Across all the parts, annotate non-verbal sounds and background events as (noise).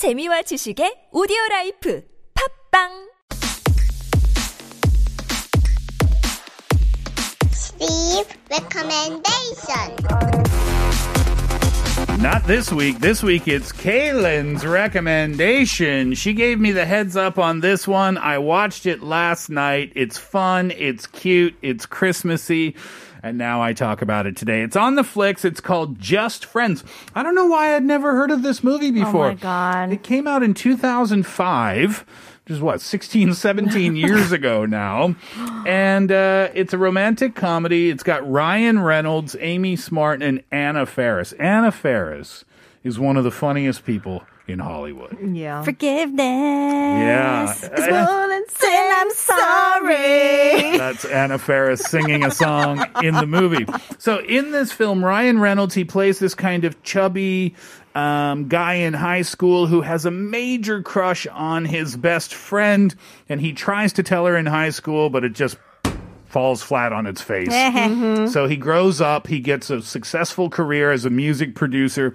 재미와 지식의 오디오 라이프 팟빵 Steve. Not this week. This week it's Kaylin's recommendation. She gave me the heads up on this one. I watched it last night. It's fun, it's cute, it's Christmassy. And now I talk about it today. It's on the flicks. It's called Just Friends. I don't know why I'd never heard of this movie before. Oh my God. It came out in 2005 which is what 16 17 (laughs) years ago now and uh, it's a romantic comedy it's got ryan reynolds amy smart and anna faris anna faris is one of the funniest people in hollywood Yeah. Forgiveness. Yeah. Is one (laughs) and saying I'm sorry. That's Anna Faris singing a song in the movie. So in this film, Ryan Reynolds he plays this kind of chubby um, guy in high school who has a major crush on his best friend, and he tries to tell her in high school, but it just falls flat on its face. (laughs) So he grows up, he gets a successful career as a music producer,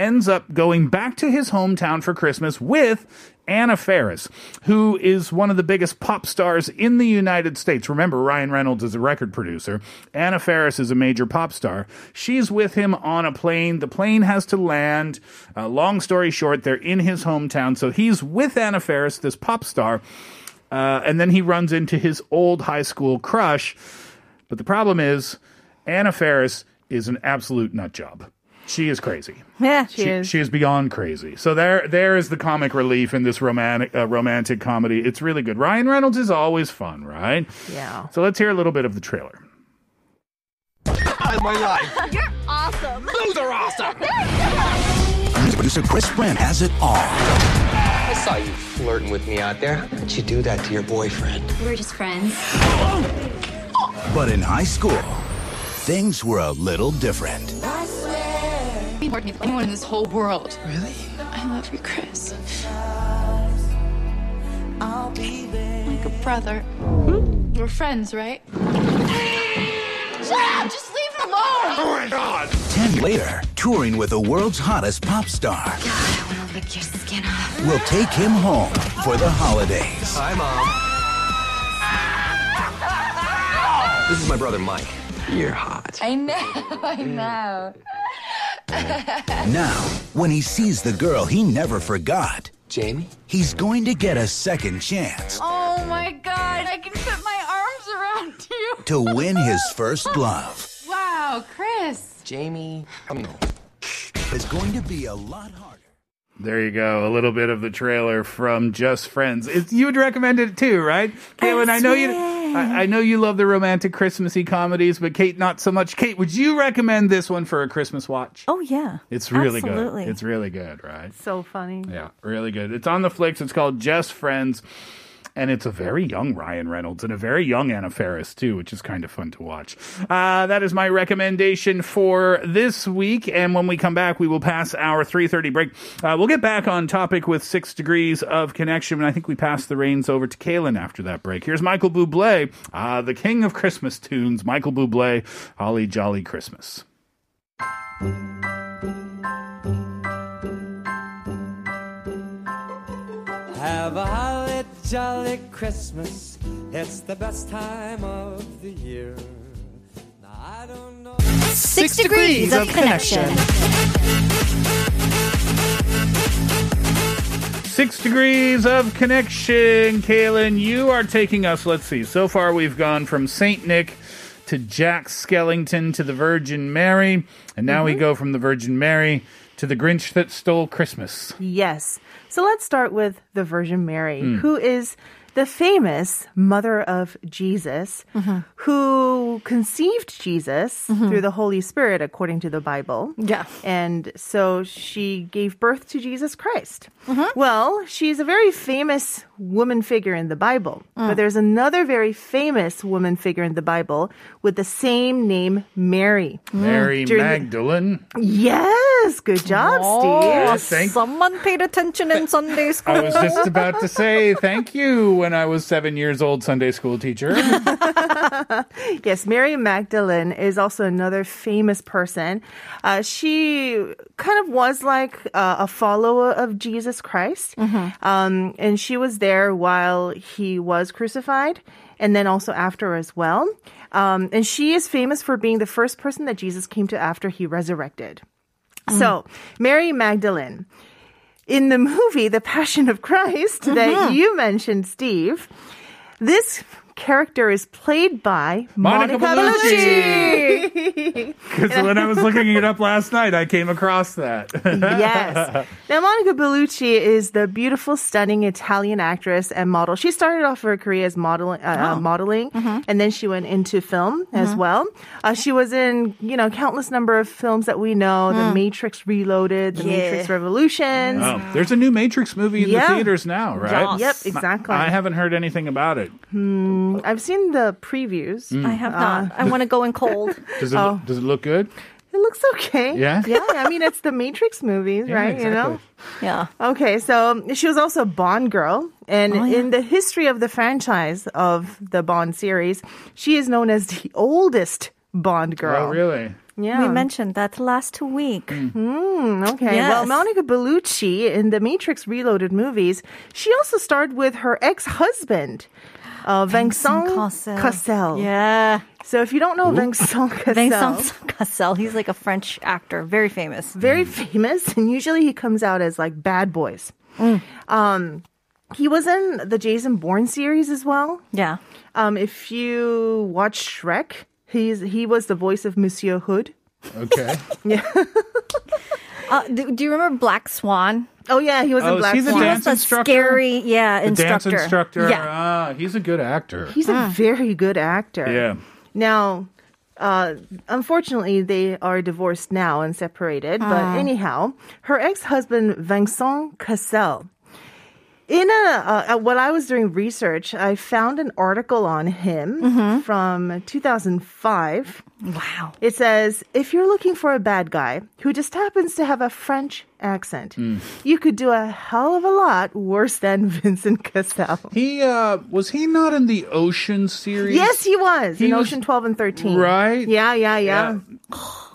ends up going back to his hometown for Christmas with Anna Faris, who is one of the biggest pop stars in the United States. Remember, Ryan Reynolds is a record producer. Anna Faris is a major pop star. She's with him on a plane. The plane has to land. Uh, long story short, they're in his hometown. So he's with Anna Faris, this pop star. Uh, and then he runs into his old high school crush. But the problem is, Anna Faris is an absolute nut job. She is crazy. Yeah, she, She, is. she is beyond crazy. So there, there is the comic relief in this romantic, uh, romantic comedy. It's really good. Ryan Reynolds is always fun, right? yeah. So let's hear a little bit of the trailer. my life. You're awesome. Those are awesome. (laughs) Producer Chris Brand has it all. I saw you flirting with me out there. How could you do that to your boyfriend? We're just friends. But in high school, things were a little different. More than anyone in this whole world. Really? I love you, Chris. Like a brother. Hmm? We're friends, right? Shut up! Just leave him alone! Oh my god. Ten later, touring with the world's hottest pop star God, I want to lick your skin off. We'll take him home for the holidays. Hi, Mom. (laughs) This is my brother, Mike. You're hot. I know, (laughs) I know. (laughs) Now, when he sees the girl he never forgot, Jamie? he's going to get a second chance Oh my god, I can put my arms around (laughs) you. to win his first (laughs) love. Wow, Chris. Jamie? No. It's going to be a lot harder. There you go. A little bit of the trailer from Just Friends. It's, you would recommend it too, right? Kaylin, I know you. I, I know you love the romantic Christmassy comedies, but Kate, not so much. Kate, would you recommend this one for a Christmas watch? Oh yeah. It's really Absolutely. good. It's really good, right? so funny. Yeah, really good. It's on the flicks. It's called Just Friends. And it's a very young Ryan Reynolds and a very young Anna Faris, too, which is kind of fun to watch. Uh, that is my recommendation for this week. And when we come back, we will pass our 3.30 break. Uh, we'll get back on topic with Six Degrees of Connection. And I think we pass the reins over to Kaylin after that break. Here's Michael Bublé, uh, the king of Christmas tunes. Michael Bublé, Holly Jolly Christmas. Have a jolly Christmas. It's the best time of the year. Now I don't know. Six degrees of connection. Six degrees of connection. Kaylin, you are taking us, let's see, so far we've gone from St. Nick to Jack Skellington to the Virgin Mary, and now we mm-hmm. go from the Virgin Mary to the Grinch that stole Christmas. Yes. So let's start with the Virgin Mary, Hmm. who is the famous mother of Jesus, mm-hmm. who conceived Jesus mm-hmm. through the Holy Spirit, according to the Bible. Yeah. And so she gave birth to Jesus Christ. Mm-hmm. Well, she's a very famous woman figure in the Bible, but mm. there's another very famous woman figure in the Bible with the same name, Mary. Mary mm. During the- Magdalene. Yes. Yes, good job, Oh, Steve. thank- someone paid attention in Sunday school. I was just about to say thank you when I was seven years old Sunday school teacher. (laughs) Yes, Mary Magdalene is also another famous person. Uh, she kind of was like uh, a follower of Jesus Christ. Um, and she was there while he was crucified and then also after as well. Um, and she is famous for being the first person that Jesus came to after he resurrected. Mm-hmm. So, Mary Magdalene. In the movie The Passion of Christ that mm-hmm. you mentioned, Steve, this character is played by Monica Monica, Bellucci. Bellucci. (laughs) Because when I was looking it up last night, I came across that. yes. (laughs) Now, Monica Bellucci is the beautiful, stunning Italian actress and model. She started off her career as modeling, uh, uh, modeling, and then she went into film as well. Uh, she was in, you know, countless number of films that we know: The Matrix Reloaded, The Yeah. Matrix Revolutions. Oh, there's a new Matrix movie in Yeah. the theaters now, right? Yep, exactly. I haven't heard anything about it. Um, I've seen the previews. Mm. I have uh, not. I want to go in cold. (laughs) Does it Oh. does it look good? It looks okay. Yeah? Yeah. I mean, it's the Matrix movies, Yeah, right? You know. exactly. Yeah. Okay, so she was also a Bond girl, and Oh, yeah. in the history of the franchise of the Bond series, she is known as the oldest Bond oh, girl. Oh, really? Yeah. We mentioned that last week. Mm, mm okay. Well, Monica Bellucci in the Matrix Reloaded movies, she also starred with her ex-husband, uh, Vincent Cassel. Cassel. Yeah. So if you don't know Vincent Cassel, Vincent Cassel. He's like a French actor, very famous. very famous, and usually he comes out as like bad boys. Um, he was in the Jason Bourne series as well. Yeah. Um, if you watch Shrek, he's he was the voice of Monsieur Hood. Okay. (laughs) Uh, do, do you remember Black Swan? Oh yeah, he was Oh, in is Black he the Swan. dance a instructor? scary, yeah, the instructor. dance instructor. Yeah. Ah, he's a good actor. He's a very good actor. yeah. Now, uh, unfortunately, they are divorced now and separated. But anyhow, her ex-husband Vincent Cassel. In a uh, uh, while I was doing research, I found an article on him from 2005. Wow. It says, if you're looking for a bad guy who just happens to have a French accent, you could do a hell of a lot worse than (laughs) Vincent Cassel. He uh was he not in the Ocean series? Yes, he was He in was- Ocean 12 and 13. Right? Yeah, yeah, yeah.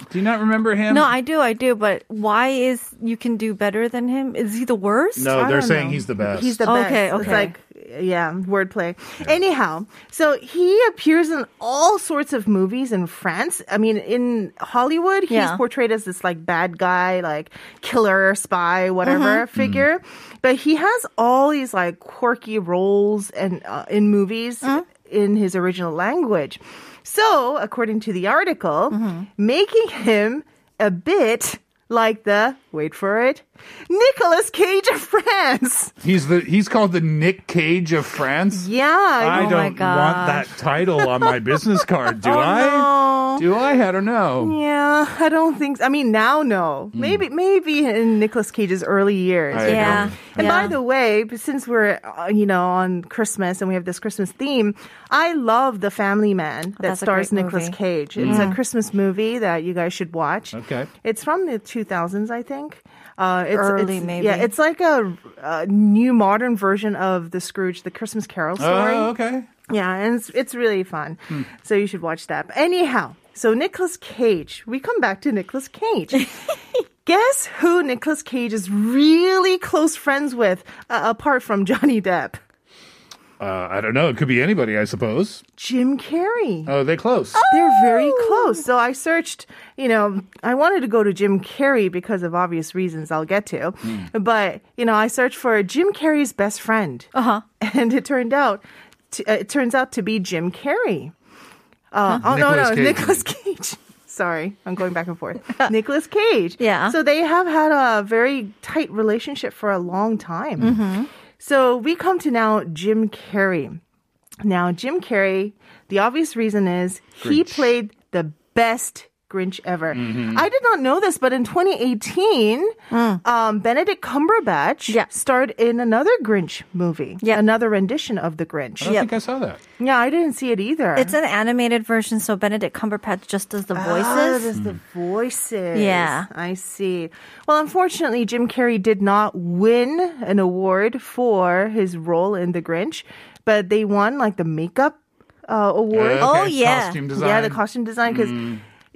Do you not remember him? No, I do, I do. But why is you can do better than him? Is he the worst? No, I they're saying know. he's the best. He's the best. Okay, It's okay. like, yeah, wordplay. Anyhow, so he appears in all sorts of movies in France. I mean, in Hollywood, he's Yeah. portrayed as this like bad guy, like killer, spy, whatever Mm-hmm. figure. But he has all these like quirky roles and uh, in movies Mm-hmm. in his original language. So, according to the article, Mm-hmm. making him a bit like the wait for it, Nicolas Cage of France. He's the he's called the Nick Cage of France. Yeah. I Oh don't want that title on my business card, do (laughs) Oh, I? no. Do I? I don't know. Yeah, I don't think. I mean, now no. Maybe, maybe in Nicolas Cage's early years. I you know? Yeah. And by the way, since we're uh, you know on Christmas and we have this Christmas theme, I love The Family Man that that's a stars great Nicolas movie. Cage. It's a Christmas movie that you guys should watch. Okay. It's from the 2000s, I think. Uh, it's, Early, it's- maybe. Yeah, it's like a, a new modern version of the Scrooge, the Christmas Carol story. Oh, okay. Yeah, and it's, it's really fun. So you should watch that. But anyhow, so Nicolas Cage. We come back to Nicolas Cage. (laughs) Guess who Nicolas Cage is really close friends with, uh, apart from Johnny Depp? Uh, I don't know. It could be anybody, I suppose. Jim Carrey. Oh, they're close. They're very close. So I searched, you know, I wanted to go to Jim Carrey because of obvious reasons I'll get to. But, you know, I searched for Jim Carrey's best friend. Uh-huh. (laughs) And it turned out, to, uh, it turns out to be Jim Carrey. Uh, Oh, no, Nicolas no, Cage. Nicolas Cage. (laughs) Sorry, I'm going back and forth. (laughs) Nicolas Cage. Yeah. So they have had a very tight relationship for a long time. So we come to now Jim Carrey. Now, Jim Carrey, the obvious reason is he played the best Grinch ever. Mm-hmm. I did not know this, but in 2018, um, Benedict Cumberbatch Yeah. starred in another Grinch movie. Yeah. Another rendition of The Grinch. I don't think I saw that. Yeah, I didn't see it either. It's an animated version, so Benedict Cumberbatch just does the Ah, voices. there's the voices. Yeah. I see. Well, unfortunately, Jim Carrey did not win an award for his role in The Grinch, but they won like the makeup uh, award. Oh, yeah. Costume design. Yeah, the costume design because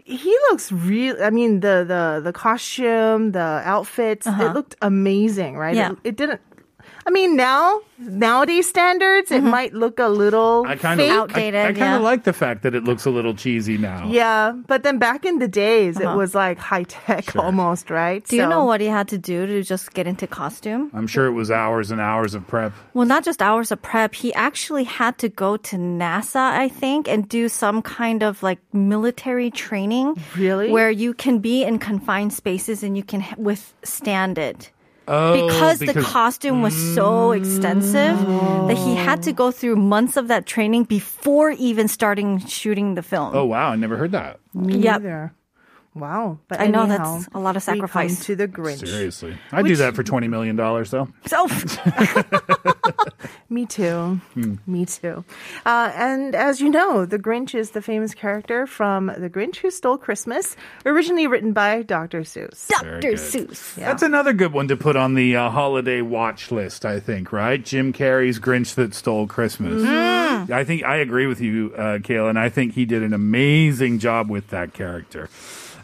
he looks real. I mean, the the the costume, the outfits, it uh-huh. looked amazing, right? Yeah. It, it didn't. I mean, now nowadays standards, it mm-hmm. might look a little I kind fake. of Outdated, I, I kind yeah. of like the fact that it looks a little cheesy now. Yeah, but then back in the days, it uh-huh. was like high tech almost, right? Do you know what he had to do to just get into costume? I'm sure it was hours and hours of prep. Well, not just hours of prep. He actually had to go to NASA, I think, and do some kind of like military training. Really? Where you can be in confined spaces and you can withstand it. Oh, because, the costume was so extensive that he had to go through months of that training before even starting shooting the film. Oh wow, I never heard that. Me Yep. neither. Wow. But I know anyhow, that's a lot of we come sacrifice. to the Grinch. Seriously, I'd do that for twenty million dollars though. So, (laughs) Me too. Hmm. Me too. Uh, and as you know, the Grinch is the famous character from The Grinch Who Stole Christmas, originally written by Dr. Seuss. Dr. good. Seuss. That's another good one to put on the uh, holiday watch list. I think, right? Jim Carrey's Grinch that stole Christmas. I think I agree with you, uh, and I think he did an amazing job with that character.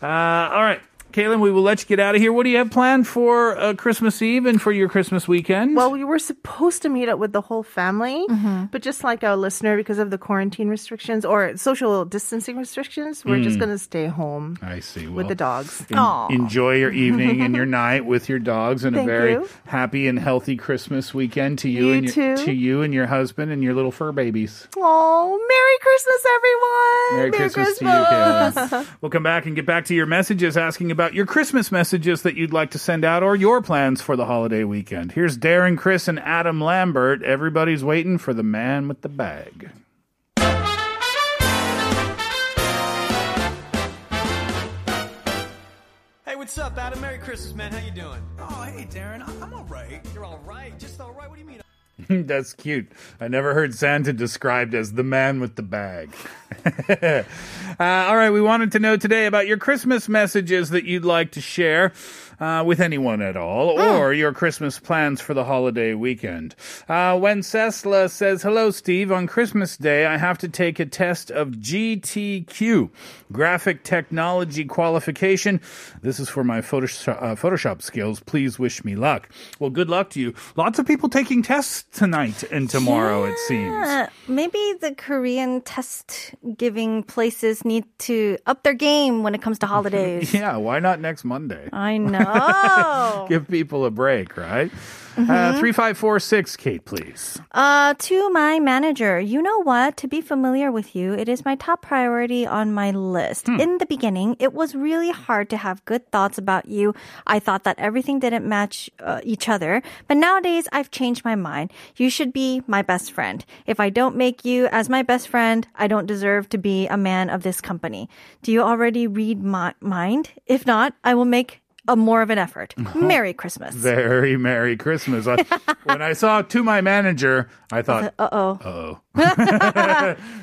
Uh, all right. Kaylin, we will let you get out of here. What do you have planned for uh, Christmas Eve and for your Christmas weekend? Well, we were supposed to meet up with the whole family, Mm-hmm. but just like our listener, because of the quarantine restrictions or social distancing restrictions, we're just going to stay home I see. with Well, the dogs. en- enjoy your evening and your (laughs) night with your dogs, and a very you. happy and healthy Christmas weekend to you, You and your, to you and your husband and your little fur babies. Oh, Merry Christmas, everyone! Merry Christmas, to you, Kaylin. (laughs) we'll come back and get back to your messages asking about your Christmas messages that you'd like to send out or your plans for the holiday weekend. Here's Darren, Criss, and Adam Lambert. Everybody's waiting for the man with the bag. Hey, what's up, Adam? Merry Christmas, man. How you doing? Oh, hey, Darren, I- I'm all right. You're all right. Just all right. What do you mean? (laughs) That's cute. I never heard Santa described as the man with the bag. (laughs) uh, all right, we wanted to know today about your Christmas messages that you'd like to share uh, with anyone at all, or your Christmas plans for the holiday weekend. Uh, when Cesla says, Hello, Steve, on Christmas Day, I have to take a test of GTQ, Graphic Technology Qualification. This is for my Photoshop, uh, Photoshop skills. Please wish me luck. Well, good luck to you. Lots of people taking tests tonight and tomorrow, it seems. Maybe the Korean test giving places need to up their game when it comes to (laughs) holidays. Yeah, why not next Monday? I know. (laughs) Give people a break, right? Mm-hmm. Uh, 3546, Kate, please. Uh, to my manager, you know what? To be familiar with you, it is my top priority on my list. In the beginning, it was really hard to have good thoughts about you. I thought that everything didn't match uh, each other, but nowadays I've changed my mind. You should be my best friend. If I don't make you as my best friend, I don't deserve to be a man of this company. Do you already read my mind? If not, I will make a more of an effort. (laughs) Merry Christmas. Very Merry Christmas. I, (laughs) when I saw to my manager, I thought, Uh oh. oh. (laughs)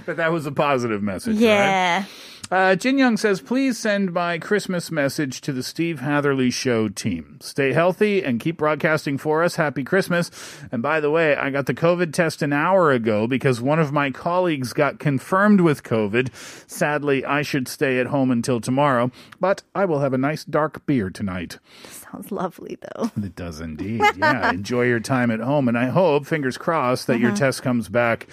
but that was a positive message, right? Uh, Jin Young says, please send my Christmas message to the Steve Hatherly Show team. Stay healthy and keep broadcasting for us. Happy Christmas. And by the way, I got the COVID test an hour ago because one of my colleagues got confirmed with COVID. Sadly, I should stay at home until tomorrow, but I will have a nice dark beer tonight. Sounds lovely though. (laughs) It does indeed. Yeah. (laughs) Enjoy your time at home. And I hope, fingers crossed, that your test comes back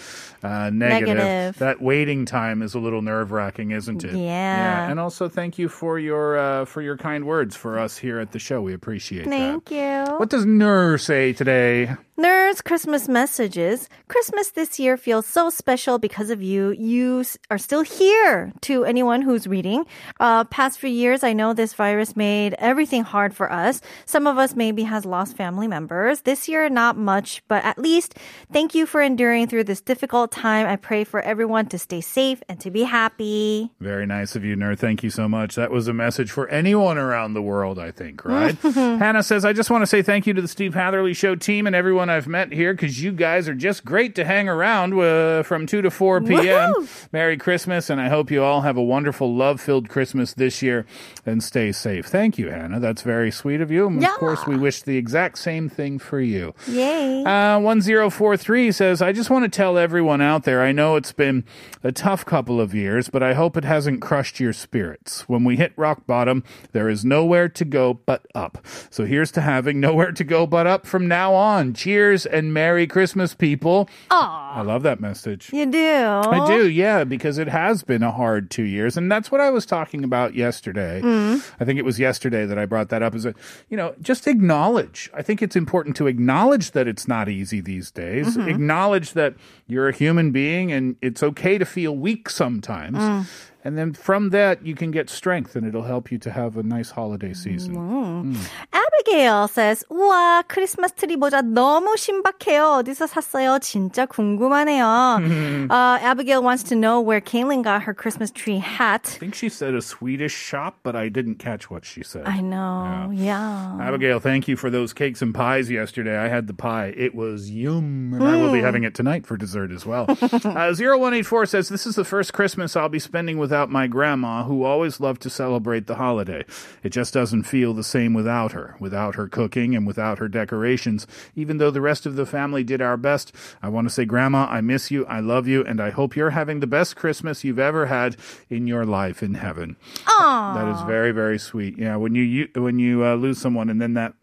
uh, negative. Negative. That waiting time is a little nerve wracking, isn't it? Yeah. And also, thank you for your uh, for your kind words for us here at the show. We appreciate that. Thank you. What does Nur say today? Nerd's Christmas messages. Christmas this year feels so special because of you. You are still here to anyone who's reading. Uh, past few years, I know this virus made everything hard for us. Some of us maybe has lost family members. This year, not much, but at least thank you for enduring through this difficult time. I pray for everyone to stay safe and to be happy. Very nice of you, Nerd. Thank you so much. That was a message for anyone around the world, I think, right? (laughs) Hannah says, I just want to say thank you to the Steve Hatherly Show team and everyone I've met here because you guys are just great to hang around uh, from 2 to 4 p.m. Merry Christmas, and I hope you all have a wonderful, love filled Christmas this year and stay safe. Thank you, Hannah. That's very sweet of you. And Yeah. Of course, we wish the exact same thing for you. Yay. Uh, 1043 says, I just want to tell everyone out there, I know it's been a tough couple of years, but I hope it hasn't crushed your spirits. When we hit rock bottom, there is nowhere to go but up. So here's to having nowhere to go but up from now on. Cheers and Merry Christmas, people. I love that message. You do. I do, yeah, because it has been a hard two years. And that's what I was talking about yesterday. Mm-hmm. I think it was yesterday that I brought that up is that, you know, just acknowledge. I think it's important to acknowledge that it's not easy these days. Mm-hmm. Acknowledge that you're a human being and it's okay to feel weak sometimes. Mm. And then from that, you can get strength and it'll help you to have a nice holiday season. Abigail says, 우와, 크리스마스 트리 모자 너무 신박해요. 어디서 샀어요? 진짜 궁금하네요. (laughs) uh, Abigail wants to know where Kaylin got her Christmas tree hat. I think she said a Swedish shop, but I didn't catch what she said. I know, yeah. Abigail, thank you for those cakes and pies yesterday. I had the pie. It was yum, and I will be having it tonight for dessert as well. (laughs) uh, 0184 says, This is the first Christmas I'll be spending without my grandma, who always loved to celebrate the holiday. It just doesn't feel the same without her, without her cooking and without her decorations. Even though the rest of the family did our best, I want to say, Grandma, I miss you, I love you, and I hope you're having the best Christmas you've ever had in your life in heaven. That is very, very sweet. Yeah, when you, you when you uh, lose someone, and then that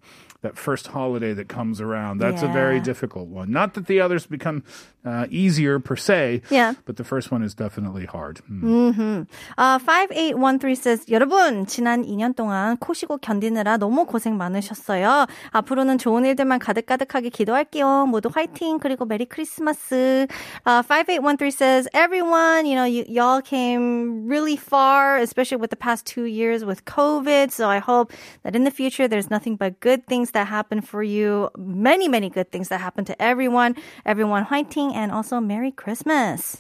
that first holiday that comes around, that's a very difficult one. Not that the others become uh, easier per se, Yeah. but the first one is definitely hard. Hmm. Uh, 5813 says, 여러분, 지난 2년 동안 코시고 견디느라 너무 고생 많으셨어요. 앞으로는 좋은 일들만 가득가득하게 기도할게요. 모두 화이팅, 그리고 메리 크리스마스. Uh, 5813 says, everyone, you know, you, y'all came really far, especially with the past two years with COVID. So I hope that in the future, there's nothing but good things that happen for you. Many, many good things that happen to everyone. Everyone 화이팅 and also Merry Christmas.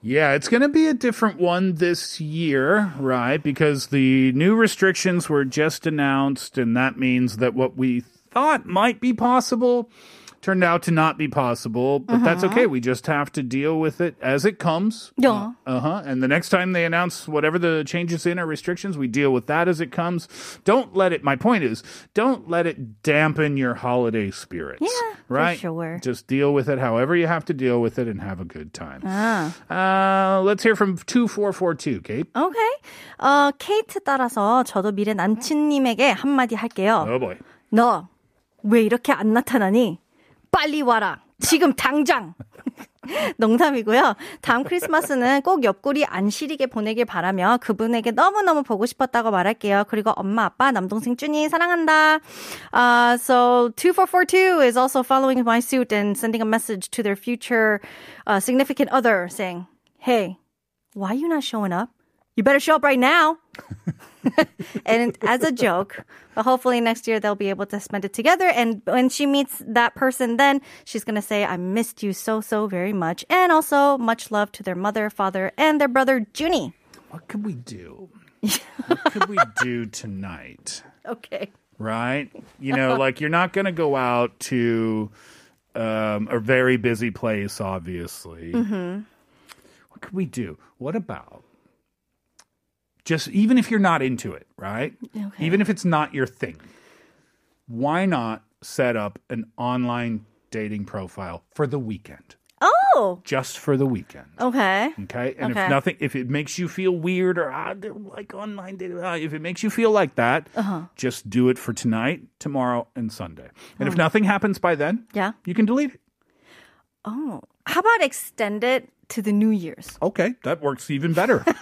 Yeah, it's going to be a different one this year, right? Because the new restrictions were just announced, and that means that what we thought might be possible turned out to not be possible. But that's okay. We just have to deal with it as it comes. Yeah. Uh huh. And the next time they announce whatever the changes in or restrictions, we deal with that as it comes. Don't let it, my point is, don't let it dampen your holiday spirits. Yeah, for right? sure. Just deal with it however you have to deal with it and have a good time. Ah. Uh, let's hear from 2442, Kate. 오케이. 어, 케이트 따라서 저도 미래 남친님에게 한마디 할게요. Oh boy. 너 왜 이렇게 안 나타나니? 빨리 와라. 지금 당장. 농담이고요. 다음 크리스마스는 꼭 옆구리 안 시리게 보내길 바라며 그분에게 너무너무 보고 싶었다고 말할게요. 그리고 엄마, 아빠, 남동생 쭈니 사랑한다. Uh, so 2442 is also following my suit and sending a message to their future uh, significant other saying, Hey, why you not showing up? You better show up right now. (laughs) and as a joke, but hopefully next year they'll be able to spend it together. And when she meets that person, then she's going to say, I missed you so, so very much. And also much love to their mother, father, and their brother, Junie. What could we do? what could we do (laughs) tonight? Okay. Right? You know, like you're not going to go out to um, a very busy place, obviously. Mm-hmm. What could we do? What about just even if you're not into it, right? Okay. Even if it's not your thing, why not set up an online dating profile for the weekend? Oh, Just for the weekend. okay. Okay. And Okay. if nothing, if it makes you feel weird or ah, like online dating, ah, if it makes you feel like that, Uh-huh. just do it for tonight, tomorrow, and Sunday. And if Oh. nothing happens by then, Yeah. you can delete it. Oh, how about extend it to the New Year's? Okay, that works even better. (laughs)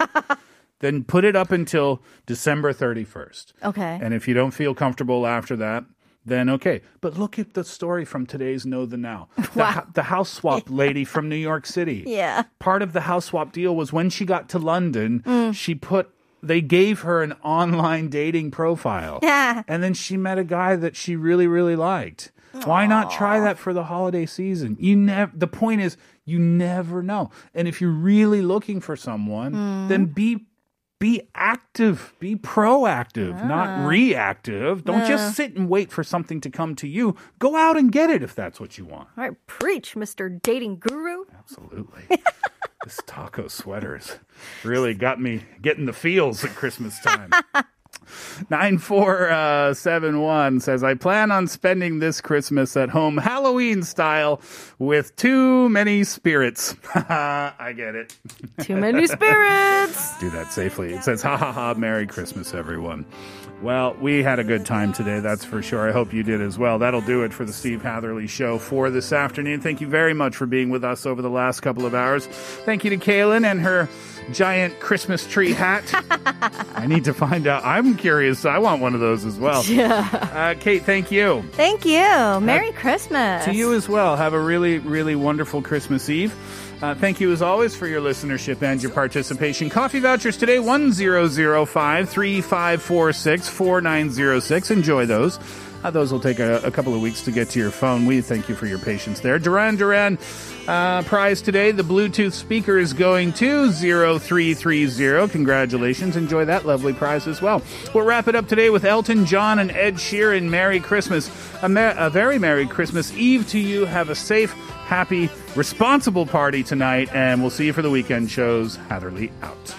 then put it up until December 31st. Okay. And if you don't feel comfortable after that, then okay. But look at the story from today's Know the Now. (laughs) The, ho- the house swap (laughs) lady from New York City. Yeah. Part of the house swap deal was when she got to London, mm. she put they gave her an online dating profile. Yeah. And then she met a guy that she really, really liked. Why not try that for the holiday season? You never the point is you never know. And if you're really looking for someone, mm. then be be active, be proactive, not ah. reactive. Don't just sit and wait for something to come to you. Go out and get it if that's what you want. All right, preach, Mr. Dating Guru. Absolutely. (laughs) this taco sweater's really got me getting the feels at Christmas time. (laughs) 9471 says, I plan on spending this Christmas at home Halloween style with too many spirits. (laughs) I get it. Too many spirits. (laughs) Do that safely. It says, ha ha ha, Merry Christmas, everyone. Well, we had a good time today, that's for sure. I hope you did as well. That'll do it for the Steve Hatherly Show for this afternoon. Thank you very much for being with us over the last couple of hours. Thank you to Kaylin and her giant Christmas tree hat. I need to find out. I'm curious. I want one of those as well. (laughs) Yeah. Uh, Kate, thank you. Thank you. Merry Christmas. To you as well. Have a really, really wonderful Christmas Eve. Uh, thank you as always for your listenership and your participation. Coffee vouchers today 1005 3546 4906. Enjoy those. Uh, those will take a, a couple of weeks to get to your phone. We thank you for your patience there. Duran Duran uh, prize today. The Bluetooth speaker is going to 0330. Congratulations. Enjoy that lovely prize as well. We'll wrap it up today with Elton John and Ed Sheeran. Merry Christmas. A, a very Merry Christmas Eve to you. Have a safe, happy, responsible party tonight, and we'll see you for the weekend shows. Hatherly out.